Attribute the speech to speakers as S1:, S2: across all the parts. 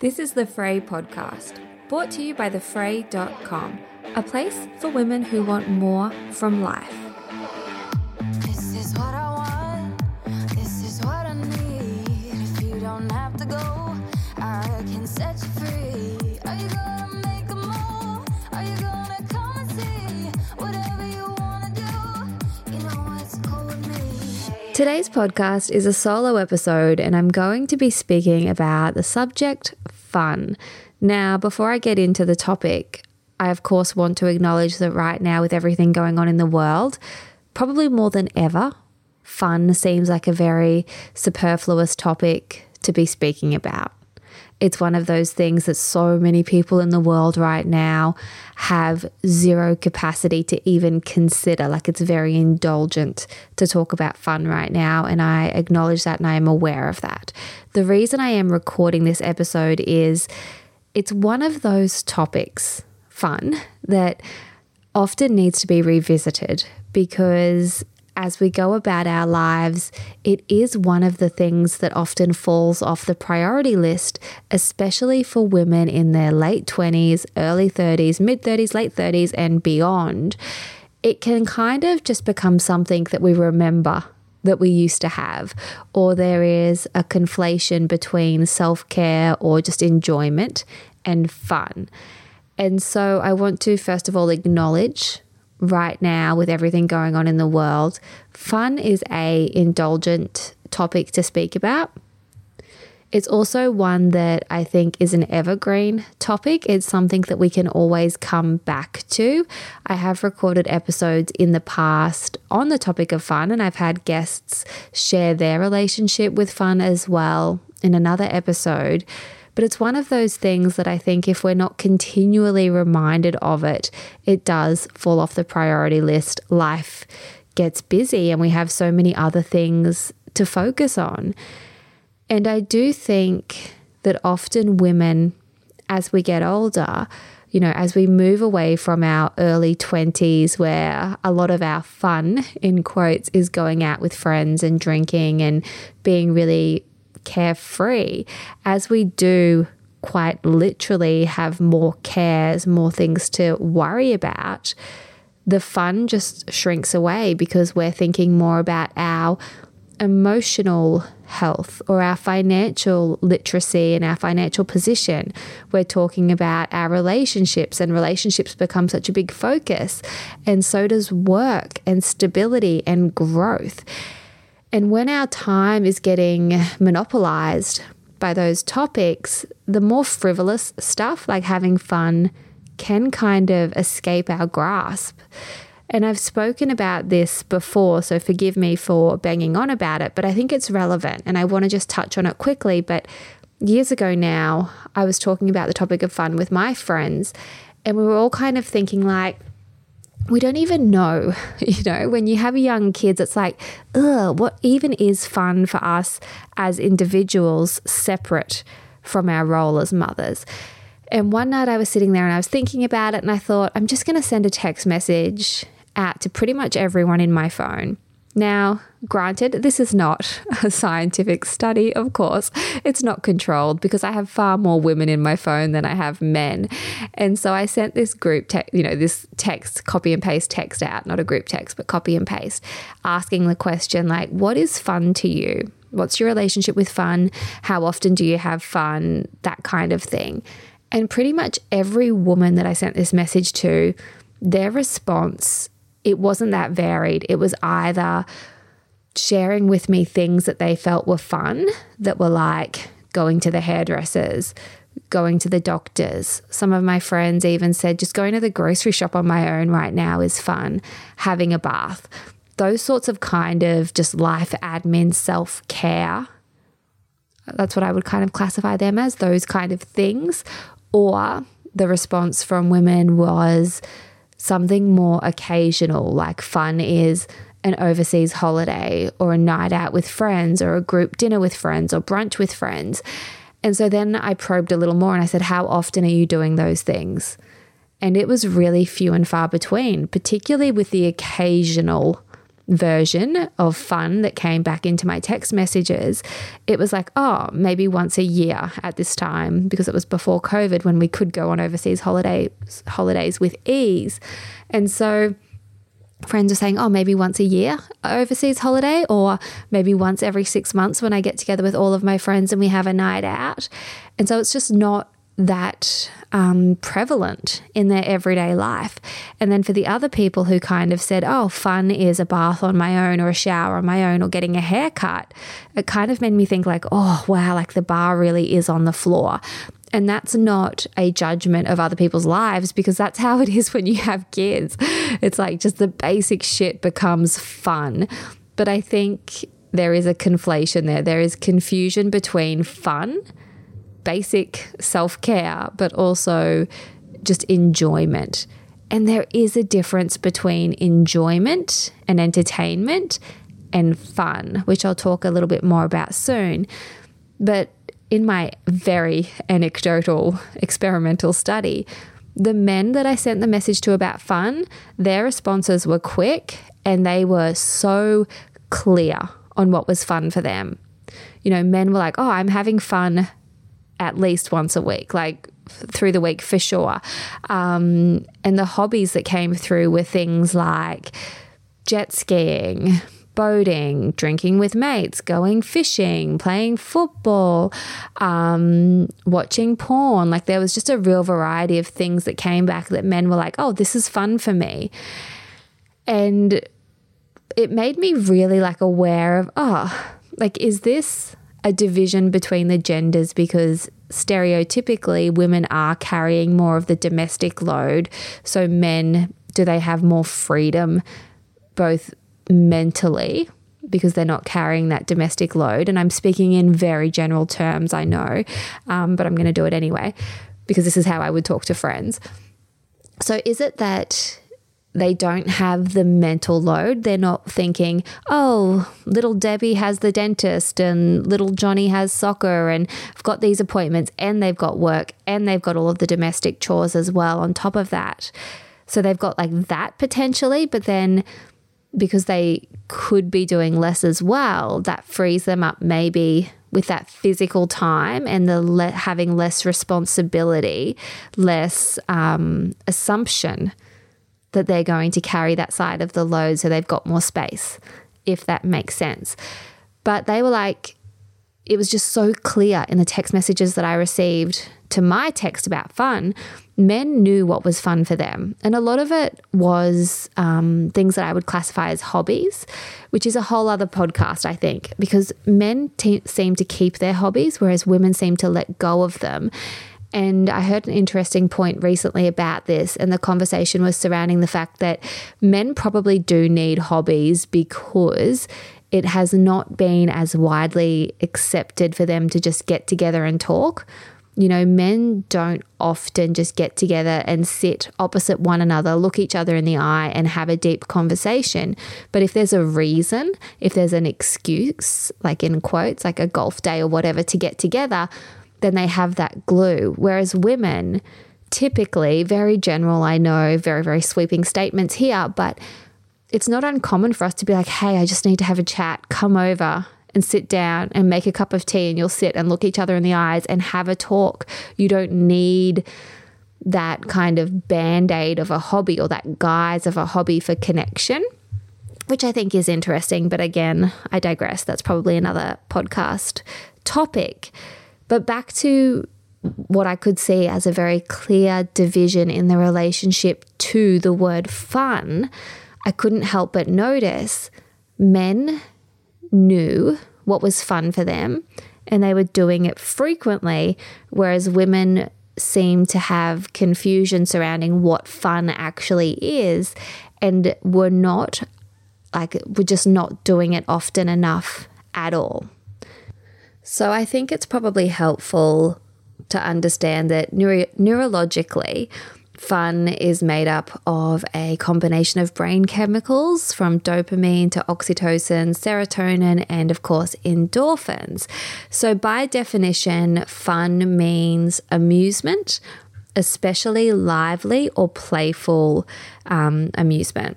S1: This is the Frae podcast, brought to you by thefrae.com, a place for women who want more from life. Today's podcast is a solo episode, and I'm going to be speaking about the subject fun. Now, before I get into the topic, I of course want to acknowledge that right now, with everything going on in the world, probably more than ever, fun seems like a very superfluous topic to be speaking about. It's one of those things that so many people in the world right now have zero capacity to even consider. Like it's very indulgent to talk about fun right now. And I acknowledge that and I am aware of that. The reason I am recording this episode is it's one of those topics, fun, that often needs to be revisited because as we go about our lives, it is one of the things that often falls off the priority list, especially for women in their late 20s, early 30s, mid 30s, late 30s, and beyond. It can kind of just become something that we remember that we used to have, or there is a conflation between self care or just enjoyment and fun. And so I want to first of all acknowledge right now with everything going on in the world, fun is a indulgent topic to speak about. It's also one that I think is an evergreen topic. It's something that we can always come back to. I have recorded episodes in the past on the topic of fun, and I've had guests share their relationship with fun as well in another episode. But it's one of those things that I think if we're not continually reminded of it, it does fall off the priority list. Life gets busy and we have so many other things to focus on. And I do think that often women, as we get older, you know, as we move away from our early 20s, where a lot of our fun, in quotes, is going out with friends and drinking and being really carefree, as we do quite literally have more cares, more things to worry about, the fun just shrinks away because we're thinking more about our emotional health or our financial literacy and our financial position. We're talking about our relationships, and relationships become such a big focus. And so does work and stability and growth. And when our time is getting monopolized by those topics, the more frivolous stuff, like having fun, can kind of escape our grasp. And I've spoken about this before, so forgive me for banging on about it, but I think it's relevant and I want to just touch on it quickly. But years ago now, I was talking about the topic of fun with my friends, and we were all kind of thinking, like, we don't even know, you know, when you have young kids, it's like, ugh, what even is fun for us as individuals separate from our role as mothers? And one night I was sitting there and I was thinking about it and I thought, I'm just going to send a text message out to pretty much everyone in my phone. Now, granted, this is not a scientific study, of course. It's not controlled because I have far more women in my phone than I have men. And so I sent this group text, you know, this text, copy and paste text out, not a group text, but copy and paste, asking the question like, what is fun to you? What's your relationship with fun? How often do you have fun? That kind of thing. And pretty much every woman that I sent this message to, their response it wasn't that varied. It was either sharing with me things that they felt were fun, that were like going to the hairdressers, going to the doctors. Some of my friends even said just going to the grocery shop on my own right now is fun, having a bath. Those sorts of kind of just life admin self care That's what I would kind of classify them as those kind of things. Or the response from women was something more occasional, like fun is an overseas holiday or a night out with friends or a group dinner with friends or brunch with friends. And so then I probed a little more and I said, How often are you doing those things? And it was really few and far between, particularly with the occasional version of fun that came back into my text messages. It was like, oh, maybe once a year at this time, because it was before COVID when we could go on overseas holidays holidays with ease. And so friends are saying, oh, maybe once a year uh, overseas holiday, or maybe once every six months when I get together with all of my friends and we have a night out. And so it's just not that um, prevalent in their everyday life. And then for the other people who kind of said, oh, fun is a bath on my own or a shower on my own or getting a haircut, it kind of made me think, like, oh, wow, like the bar really is on the floor. And that's not a judgment of other people's lives because that's how it is when you have kids. It's like just the basic shit becomes fun. But I think there is a conflation there. There is confusion between fun basic self care, but also just enjoyment. And there is a difference between enjoyment and entertainment and fun, which I'll talk a little bit more about soon. But in my very anecdotal experimental study, the men that I sent the message to about fun, their responses were quick and they were so clear on what was fun for them. You know, men were like, oh, I'm having fun at least once a week, like through the week for sure. Um, and the hobbies that came through were things like jet skiing, boating, drinking with mates, going fishing, playing football, um, watching porn. Like there was just a real variety of things that came back that men were like, oh, this is fun for me. And it made me really like aware of, oh, like, is this a division between the genders because stereotypically women are carrying more of the domestic load. So, men, do they have more freedom both mentally? Because they're not carrying that domestic load. And I'm speaking in very general terms, I know, um, but I'm going to do it anyway because this is how I would talk to friends. So, is it that they don't have the mental load. They're not thinking, oh, little Debbie has the dentist and little Johnny has soccer and I've got these appointments and they've got work and they've got all of the domestic chores as well on top of that. So they've got like that potentially, but then because they could be doing less as well, that frees them up maybe with that physical time and the le- having less responsibility, less um, assumption that they're going to carry that side of the load so they've got more space, if that makes sense. But they were like, it was just so clear in the text messages that I received to my text about fun. Men knew what was fun for them. And a lot of it was um, things that I would classify as hobbies, which is a whole other podcast, I think, because men te- seem to keep their hobbies, whereas women seem to let go of them. And I heard an interesting point recently about this, and the conversation was surrounding the fact that men probably do need hobbies because it has not been as widely accepted for them to just get together and talk. You know, men don't often just get together and sit opposite one another, look each other in the eye, and have a deep conversation. But if there's a reason, if there's an excuse, like in quotes, like a golf day or whatever, to get together, then they have that glue. Whereas women, typically, very general, I know, very, very sweeping statements here, but it's not uncommon for us to be like, hey, I just need to have a chat, come over and sit down and make a cup of tea, and you'll sit and look each other in the eyes and have a talk. You don't need that kind of band aid of a hobby or that guise of a hobby for connection, which I think is interesting. But again, I digress. That's probably another podcast topic. But back to what I could see as a very clear division in the relationship to the word fun, I couldn't help but notice men knew what was fun for them and they were doing it frequently, whereas women seem to have confusion surrounding what fun actually is and were not like, were just not doing it often enough at all. So I think it's probably helpful to understand that neuro- neurologically, fun is made up of a combination of brain chemicals from dopamine to oxytocin, serotonin, and of course, endorphins. So, by definition, fun means amusement, especially lively or playful um, amusement.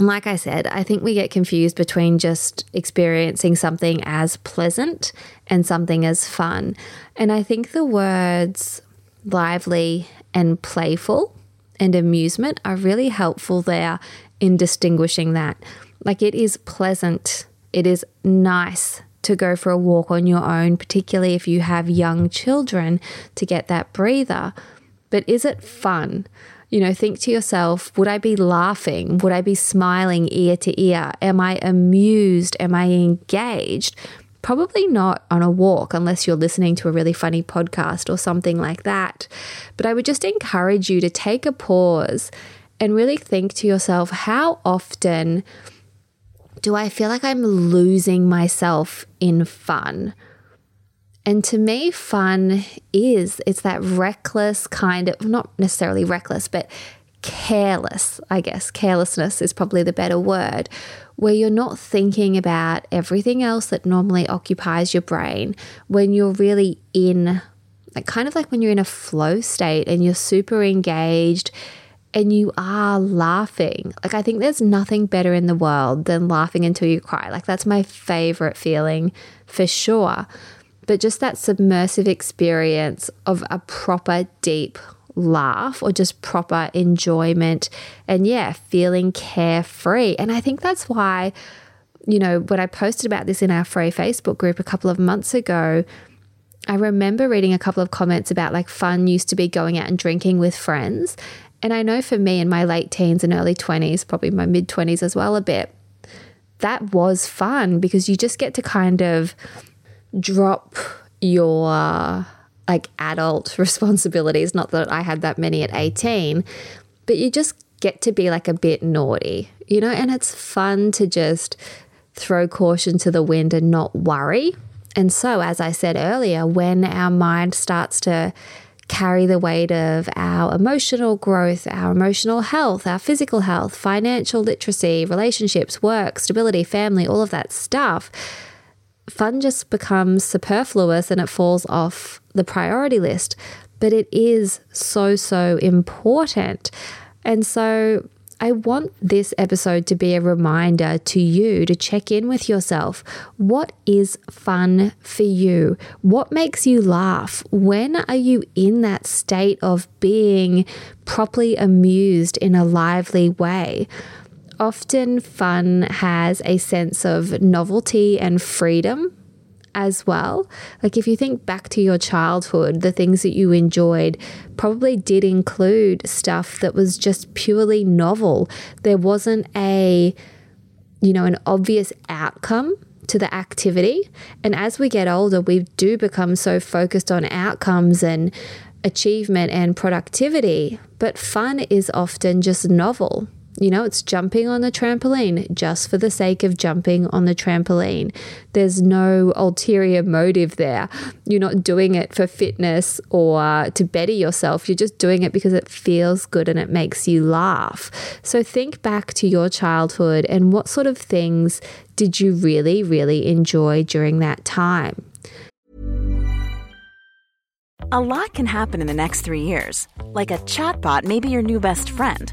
S1: Like I said, I think we get confused between just experiencing something as pleasant and something as fun. And I think the words lively and playful and amusement are really helpful there in distinguishing that. Like it is pleasant, it is nice to go for a walk on your own, particularly if you have young children, to get that breather. But is it fun? You know, think to yourself, would I be laughing? Would I be smiling ear to ear? Am I amused? Am I engaged? Probably not on a walk unless you're listening to a really funny podcast or something like that. But I would just encourage you to take a pause and really think to yourself, how often do I feel like I'm losing myself in fun? And to me, fun is it's that reckless kind of not necessarily reckless, but careless, I guess. Carelessness is probably the better word, where you're not thinking about everything else that normally occupies your brain when you're really in like kind of like when you're in a flow state and you're super engaged and you are laughing. Like, I think there's nothing better in the world than laughing until you cry. Like, that's my favorite feeling for sure. But just that submersive experience of a proper, deep laugh or just proper enjoyment and, yeah, feeling carefree. And I think that's why, you know, when I posted about this in our free Facebook group a couple of months ago, I remember reading a couple of comments about like fun used to be going out and drinking with friends. And I know for me in my late teens and early 20s, probably my mid 20s as well, a bit, that was fun because you just get to kind of drop your like adult responsibilities. Not that I had that many at 18, but you just get to be like a bit naughty, you know, and it's fun to just throw caution to the wind and not worry. And so, as I said earlier, when our mind starts to carry the weight of our emotional growth, our emotional health, our physical health, financial literacy, relationships, work, stability, family, all of that stuff, fun just becomes superfluous and it falls off the priority list. But it is so, so important. And so I want this episode to be a reminder to you to check in with yourself. What is fun for you? What makes you laugh? When are you in that state of being properly amused in a lively way? Often, fun has a sense of novelty and freedom as well. Like if you think back to your childhood, the things that you enjoyed probably did include stuff that was just purely novel. There wasn't a you know, an obvious outcome to the activity. And as we get older, we do become so focused on outcomes and achievement and productivity, but fun is often just novel. You know, it's jumping on the trampoline just for the sake of jumping on the trampoline. There's no ulterior motive there. You're not doing it for fitness or to better yourself. You're just doing it because it feels good and it makes you laugh. So think back to your childhood and what sort of things did you really, really enjoy during that time?
S2: A lot can happen in the next three years. Like a chatbot may be your new best friend.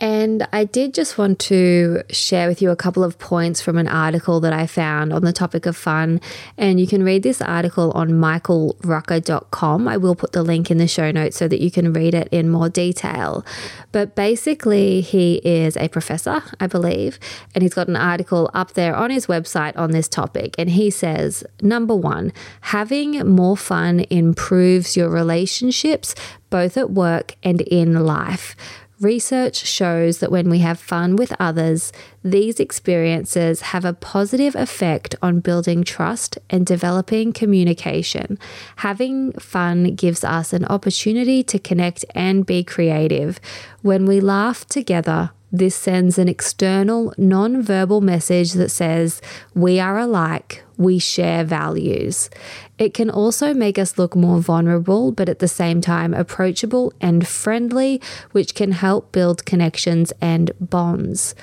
S1: And I did just want to share with you a couple of points from an article that I found on the topic of fun. And you can read this article on michaelrucker.com. I will put the link in the show notes so that you can read it in more detail. But basically, he is a professor, I believe, and he's got an article up there on his website on this topic. And he says number one, having more fun improves your relationships, both at work and in life. Research shows that when we have fun with others, these experiences have a positive effect on building trust and developing communication. Having fun gives us an opportunity to connect and be creative. When we laugh together, this sends an external, non verbal message that says, We are alike, we share values. It can also make us look more vulnerable, but at the same time approachable and friendly, which can help build connections and bonds.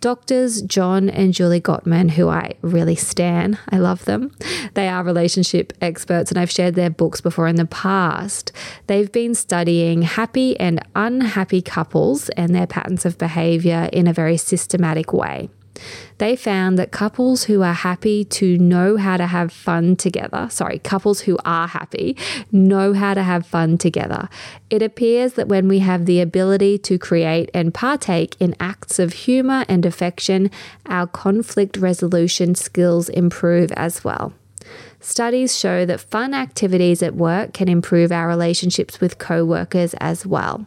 S1: Doctors John and Julie Gottman, who I really stan, I love them. They are relationship experts, and I've shared their books before in the past. They've been studying happy and unhappy couples and their patterns of behavior in a very systematic way. They found that couples who are happy to know how to have fun together, sorry, couples who are happy know how to have fun together. It appears that when we have the ability to create and partake in acts of humor and affection, our conflict resolution skills improve as well. Studies show that fun activities at work can improve our relationships with co-workers as well.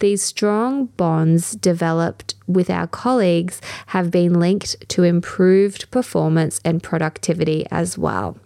S1: These strong bonds developed with our colleagues have been linked to improved performance and productivity as well.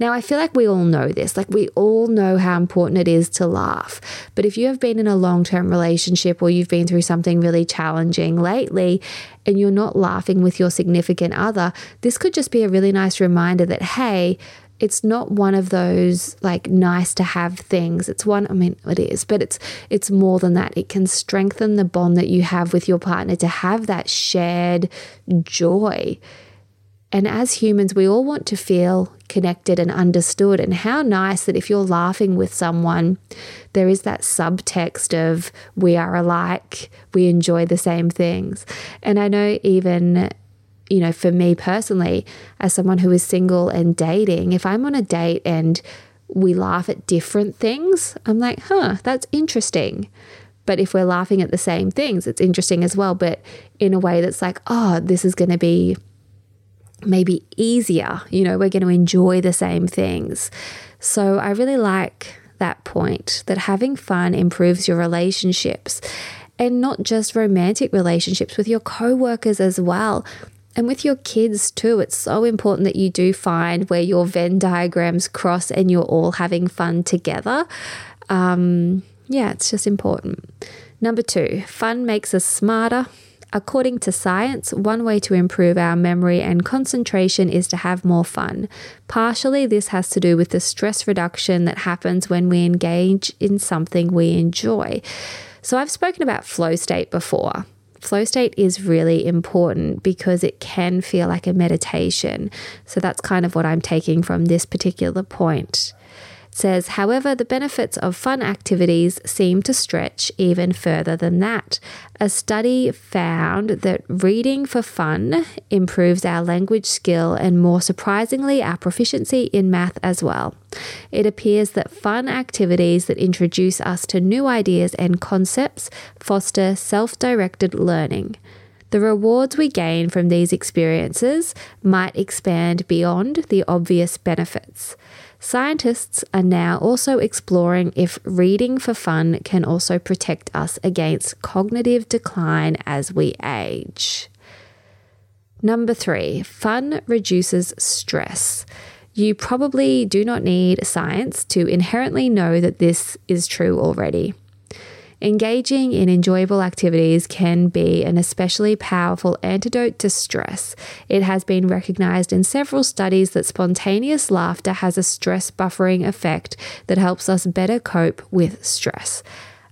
S1: Now, I feel like we all know this. Like, we all know how important it is to laugh. But if you have been in a long term relationship or you've been through something really challenging lately and you're not laughing with your significant other, this could just be a really nice reminder that, hey, it's not one of those like nice to have things it's one i mean it is but it's it's more than that it can strengthen the bond that you have with your partner to have that shared joy and as humans, we all want to feel connected and understood. And how nice that if you're laughing with someone, there is that subtext of we are alike, we enjoy the same things. And I know even, you know, for me personally, as someone who is single and dating, if I'm on a date and we laugh at different things, I'm like, huh, that's interesting. But if we're laughing at the same things, it's interesting as well, but in a way that's like, oh, this is going to be maybe easier. You know, we're going to enjoy the same things. So I really like that point that having fun improves your relationships and not just romantic relationships with your coworkers as well. And with your kids too, it's so important that you do find where your Venn diagrams cross and you're all having fun together. Um, yeah, it's just important. Number two, fun makes us smarter, According to science, one way to improve our memory and concentration is to have more fun. Partially, this has to do with the stress reduction that happens when we engage in something we enjoy. So, I've spoken about flow state before. Flow state is really important because it can feel like a meditation. So, that's kind of what I'm taking from this particular point says, however, the benefits of fun activities seem to stretch even further than that. A study found that reading for fun improves our language skill and, more surprisingly, our proficiency in math as well. It appears that fun activities that introduce us to new ideas and concepts foster self directed learning. The rewards we gain from these experiences might expand beyond the obvious benefits. Scientists are now also exploring if reading for fun can also protect us against cognitive decline as we age. Number three, fun reduces stress. You probably do not need science to inherently know that this is true already. Engaging in enjoyable activities can be an especially powerful antidote to stress. It has been recognized in several studies that spontaneous laughter has a stress buffering effect that helps us better cope with stress.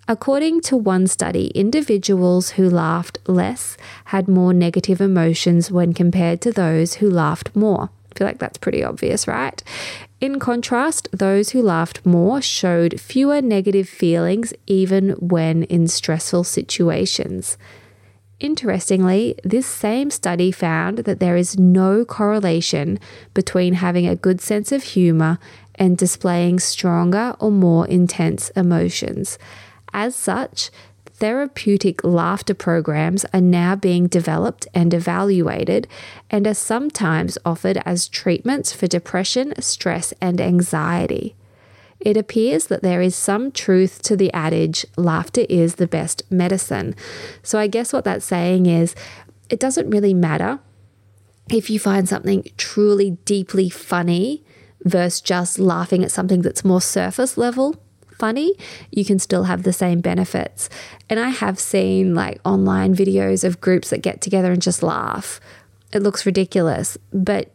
S1: According to one study, individuals who laughed less had more negative emotions when compared to those who laughed more. Feel like that's pretty obvious, right? In contrast, those who laughed more showed fewer negative feelings even when in stressful situations. Interestingly, this same study found that there is no correlation between having a good sense of humor and displaying stronger or more intense emotions. As such, therapeutic laughter programs are now being developed and evaluated and are sometimes offered as treatments for depression, stress, and anxiety. It appears that there is some truth to the adage, laughter is the best medicine. So, I guess what that's saying is it doesn't really matter if you find something truly deeply funny versus just laughing at something that's more surface level funny, you can still have the same benefits. And I have seen like online videos of groups that get together and just laugh. It looks ridiculous, but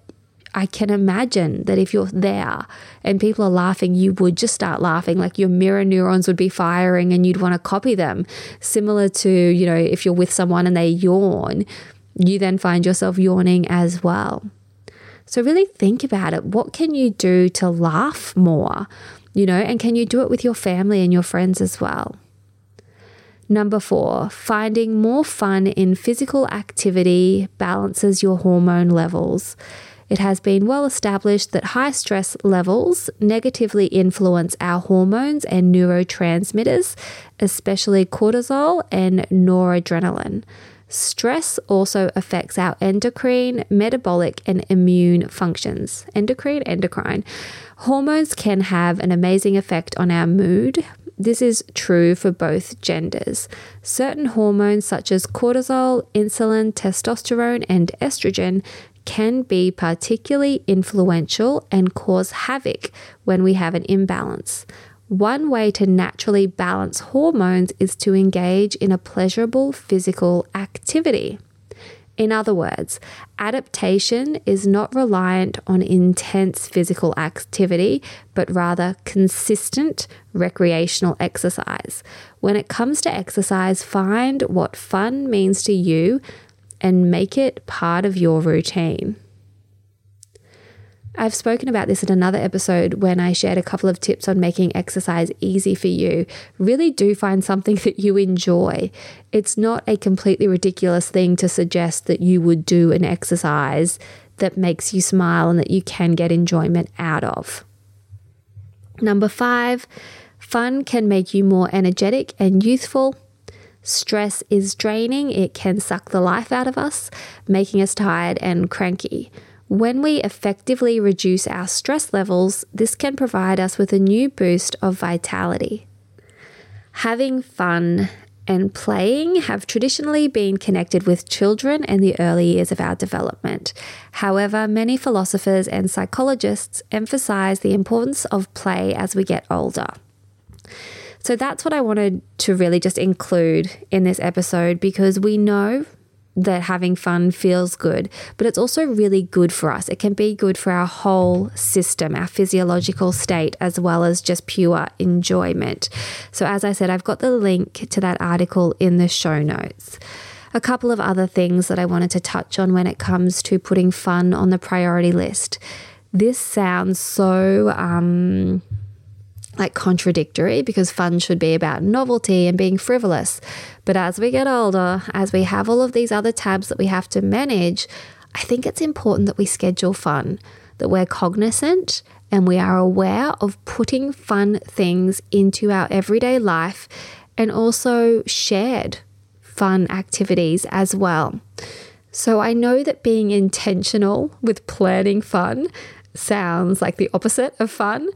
S1: I can imagine that if you're there and people are laughing, you would just start laughing. Like your mirror neurons would be firing and you'd want to copy them. Similar to, you know, if you're with someone and they yawn, you then find yourself yawning as well. So, really think about it. What can you do to laugh more? You know, and can you do it with your family and your friends as well? Number four, finding more fun in physical activity balances your hormone levels. It has been well established that high stress levels negatively influence our hormones and neurotransmitters, especially cortisol and noradrenaline. Stress also affects our endocrine, metabolic, and immune functions. Endocrine, endocrine. Hormones can have an amazing effect on our mood. This is true for both genders. Certain hormones, such as cortisol, insulin, testosterone, and estrogen, can be particularly influential and cause havoc when we have an imbalance. One way to naturally balance hormones is to engage in a pleasurable physical activity. In other words, adaptation is not reliant on intense physical activity, but rather consistent recreational exercise. When it comes to exercise, find what fun means to you and make it part of your routine. I've spoken about this in another episode when I shared a couple of tips on making exercise easy for you. Really do find something that you enjoy. It's not a completely ridiculous thing to suggest that you would do an exercise that makes you smile and that you can get enjoyment out of. Number five, fun can make you more energetic and youthful. Stress is draining, it can suck the life out of us, making us tired and cranky. When we effectively reduce our stress levels, this can provide us with a new boost of vitality. Having fun and playing have traditionally been connected with children and the early years of our development. However, many philosophers and psychologists emphasize the importance of play as we get older. So that's what I wanted to really just include in this episode because we know that having fun feels good, but it's also really good for us. It can be good for our whole system, our physiological state, as well as just pure enjoyment. So, as I said, I've got the link to that article in the show notes. A couple of other things that I wanted to touch on when it comes to putting fun on the priority list. This sounds so um, like contradictory because fun should be about novelty and being frivolous. But as we get older, as we have all of these other tabs that we have to manage, I think it's important that we schedule fun, that we're cognizant and we are aware of putting fun things into our everyday life and also shared fun activities as well. So I know that being intentional with planning fun sounds like the opposite of fun,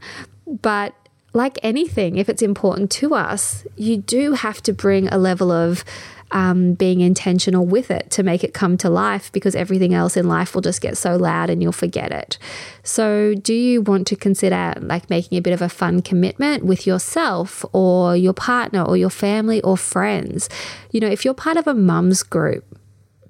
S1: but like anything, if it's important to us, you do have to bring a level of um, being intentional with it to make it come to life because everything else in life will just get so loud and you'll forget it. So, do you want to consider like making a bit of a fun commitment with yourself or your partner or your family or friends? You know, if you're part of a mum's group,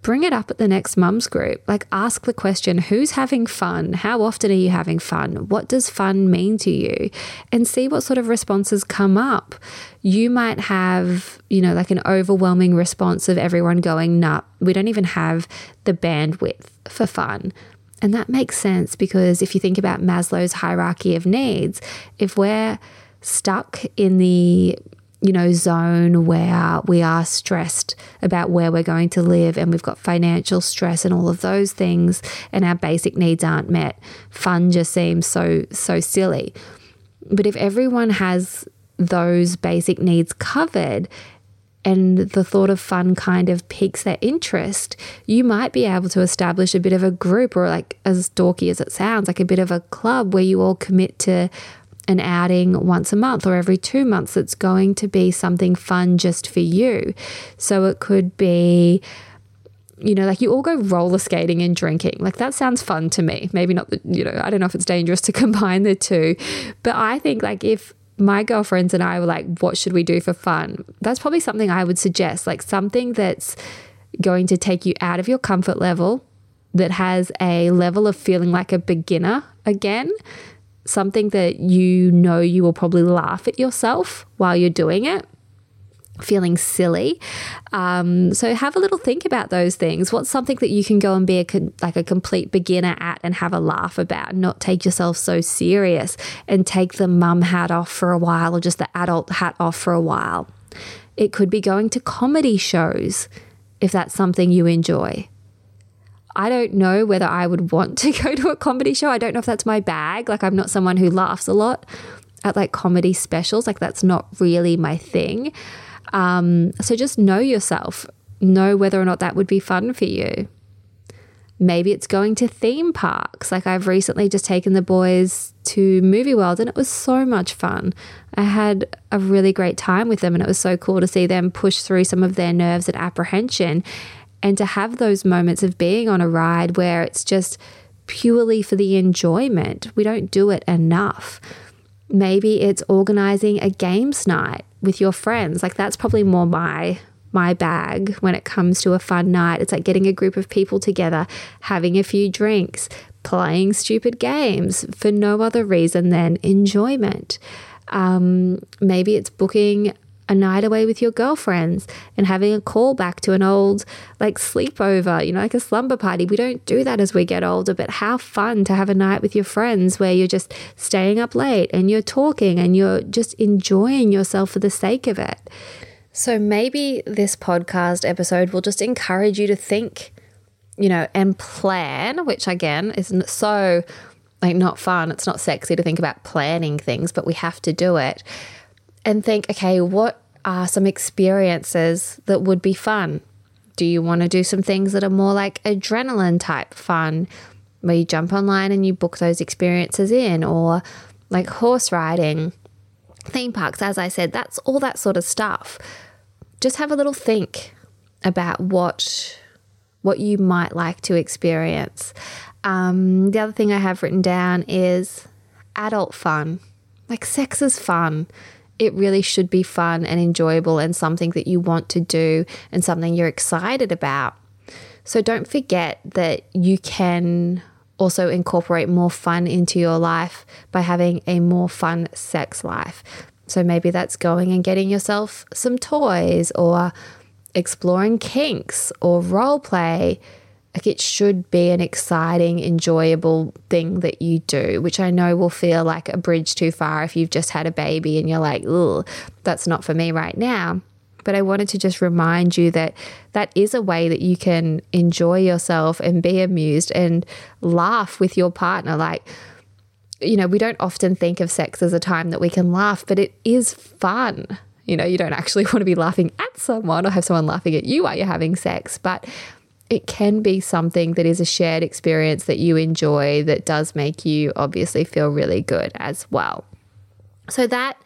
S1: bring it up at the next mums group. Like, ask the question who's having fun? How often are you having fun? What does fun mean to you? And see what sort of responses come up. You might have, you know, like an overwhelming response of everyone going, nah, we don't even have the bandwidth for fun. And that makes sense because if you think about Maslow's hierarchy of needs, if we're stuck in the you know, zone where we are stressed about where we're going to live and we've got financial stress and all of those things and our basic needs aren't met. Fun just seems so, so silly. But if everyone has those basic needs covered and the thought of fun kind of piques their interest, you might be able to establish a bit of a group or, like, as dorky as it sounds, like a bit of a club where you all commit to an outing once a month or every two months that's going to be something fun just for you. So it could be you know, like you all go roller skating and drinking. Like that sounds fun to me. Maybe not, the, you know, I don't know if it's dangerous to combine the two, but I think like if my girlfriends and I were like, what should we do for fun? That's probably something I would suggest, like something that's going to take you out of your comfort level, that has a level of feeling like a beginner again, something that you know you will probably laugh at yourself while you're doing it feeling silly. Um, so have a little think about those things. What's something that you can go and be a con- like a complete beginner at and have a laugh about, and not take yourself so serious and take the mum hat off for a while or just the adult hat off for a while. It could be going to comedy shows if that's something you enjoy. I don't know whether I would want to go to a comedy show. I don't know if that's my bag. Like, I'm not someone who laughs a lot at like comedy specials. Like, that's not really my thing. Um, so just know yourself, know whether or not that would be fun for you. Maybe it's going to theme parks. Like I've recently just taken the boys to Movie World and it was so much fun. I had a really great time with them and it was so cool to see them push through some of their nerves and apprehension and to have those moments of being on a ride where it's just purely for the enjoyment. We don't do it enough. Maybe it's organizing a games night with your friends. Like that's probably more my my bag when it comes to a fun night. It's like getting a group of people together, having a few drinks, playing stupid games for no other reason than enjoyment. Um, maybe it's booking a night away with your girlfriends and having a call back to an old like sleepover, you know, like a slumber party. We don't do that as we get older, but how fun to have a night with your friends where you're just staying up late and you're talking and you're just enjoying yourself for the sake of it. So maybe this podcast episode will just encourage you to think, you know, and plan, which again isn't so like not fun. It's not sexy to think about planning things, but we have to do it and think, okay, what are some experiences that would be fun? Do you want to do some things that are more like adrenaline type fun, where you jump online and you book those experiences in, or like horse riding, theme parks? As I said, that's all that sort of stuff. Just have a little think about what what you might like to experience. Um, the other thing I have written down is adult fun. Like sex is fun it really should be fun and enjoyable and something that you want to do and something you're excited about. So don't forget that you can also incorporate more fun into your life by having a more fun sex life. So maybe that's going and getting yourself some toys or exploring kinks or role play like it should be an exciting, enjoyable thing that you do, which I know will feel like a bridge too far if you've just had a baby and you're like, that's not for me right now. But I wanted to just remind you that that is a way that you can enjoy yourself and be amused and laugh with your partner. Like, you know, we don't often think of sex as a time that we can laugh, but it is fun. You know, you don't actually want to be laughing at someone or have someone laughing at you while you're having sex, but it can be something that is a shared experience that you enjoy that does make you obviously feel really good as well. So that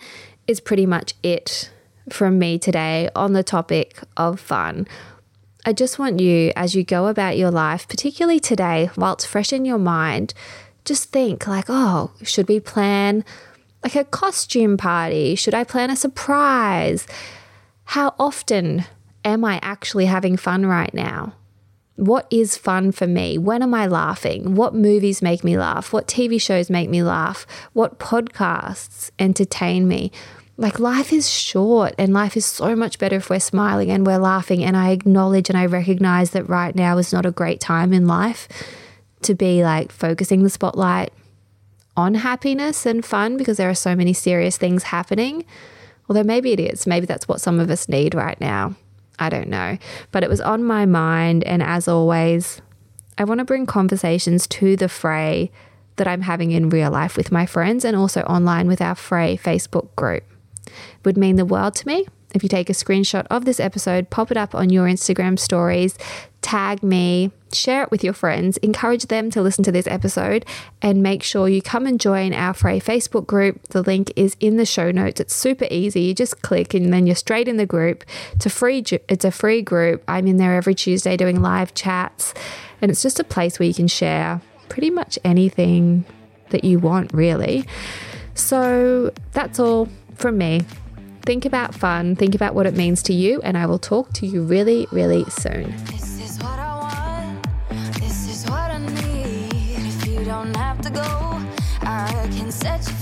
S1: is pretty much it from me today on the topic of fun. I just want you, as you go about your life, particularly today, while it's fresh in your mind, just think like, oh, should we plan like a costume party? Should I plan a surprise? How often am I actually having fun right now? What is fun for me? When am I laughing? What movies make me laugh? What TV shows make me laugh? What podcasts entertain me? Like, life is short and life is so much better if we're smiling and we're laughing. And I acknowledge and I recognize that right now is not a great time in life to be like focusing the spotlight on happiness and fun because there are so many serious things happening. Although maybe it is. Maybe that's what some of us need right now. I don't know. But it was on my mind. And as always, I want to bring conversations to the Frae that I'm having in real life with my friends and also online with our Frae Facebook group. It would mean the world to me if you take a screenshot of this episode, pop it up on your Instagram stories, tag me, share it with your friends, encourage them to listen to this episode, and make sure you come and join our Frae Facebook group. The link is in the show notes. It's super easy. You just click and then you're straight in the group. It's a free it's a free group. I'm in there every Tuesday doing live chats, and it's just a place where you can share pretty much anything that you want, really. So that's all from me. Think about fun, think about what it means to you, and I will talk to you really, really soon.
S3: Have to go, I can set you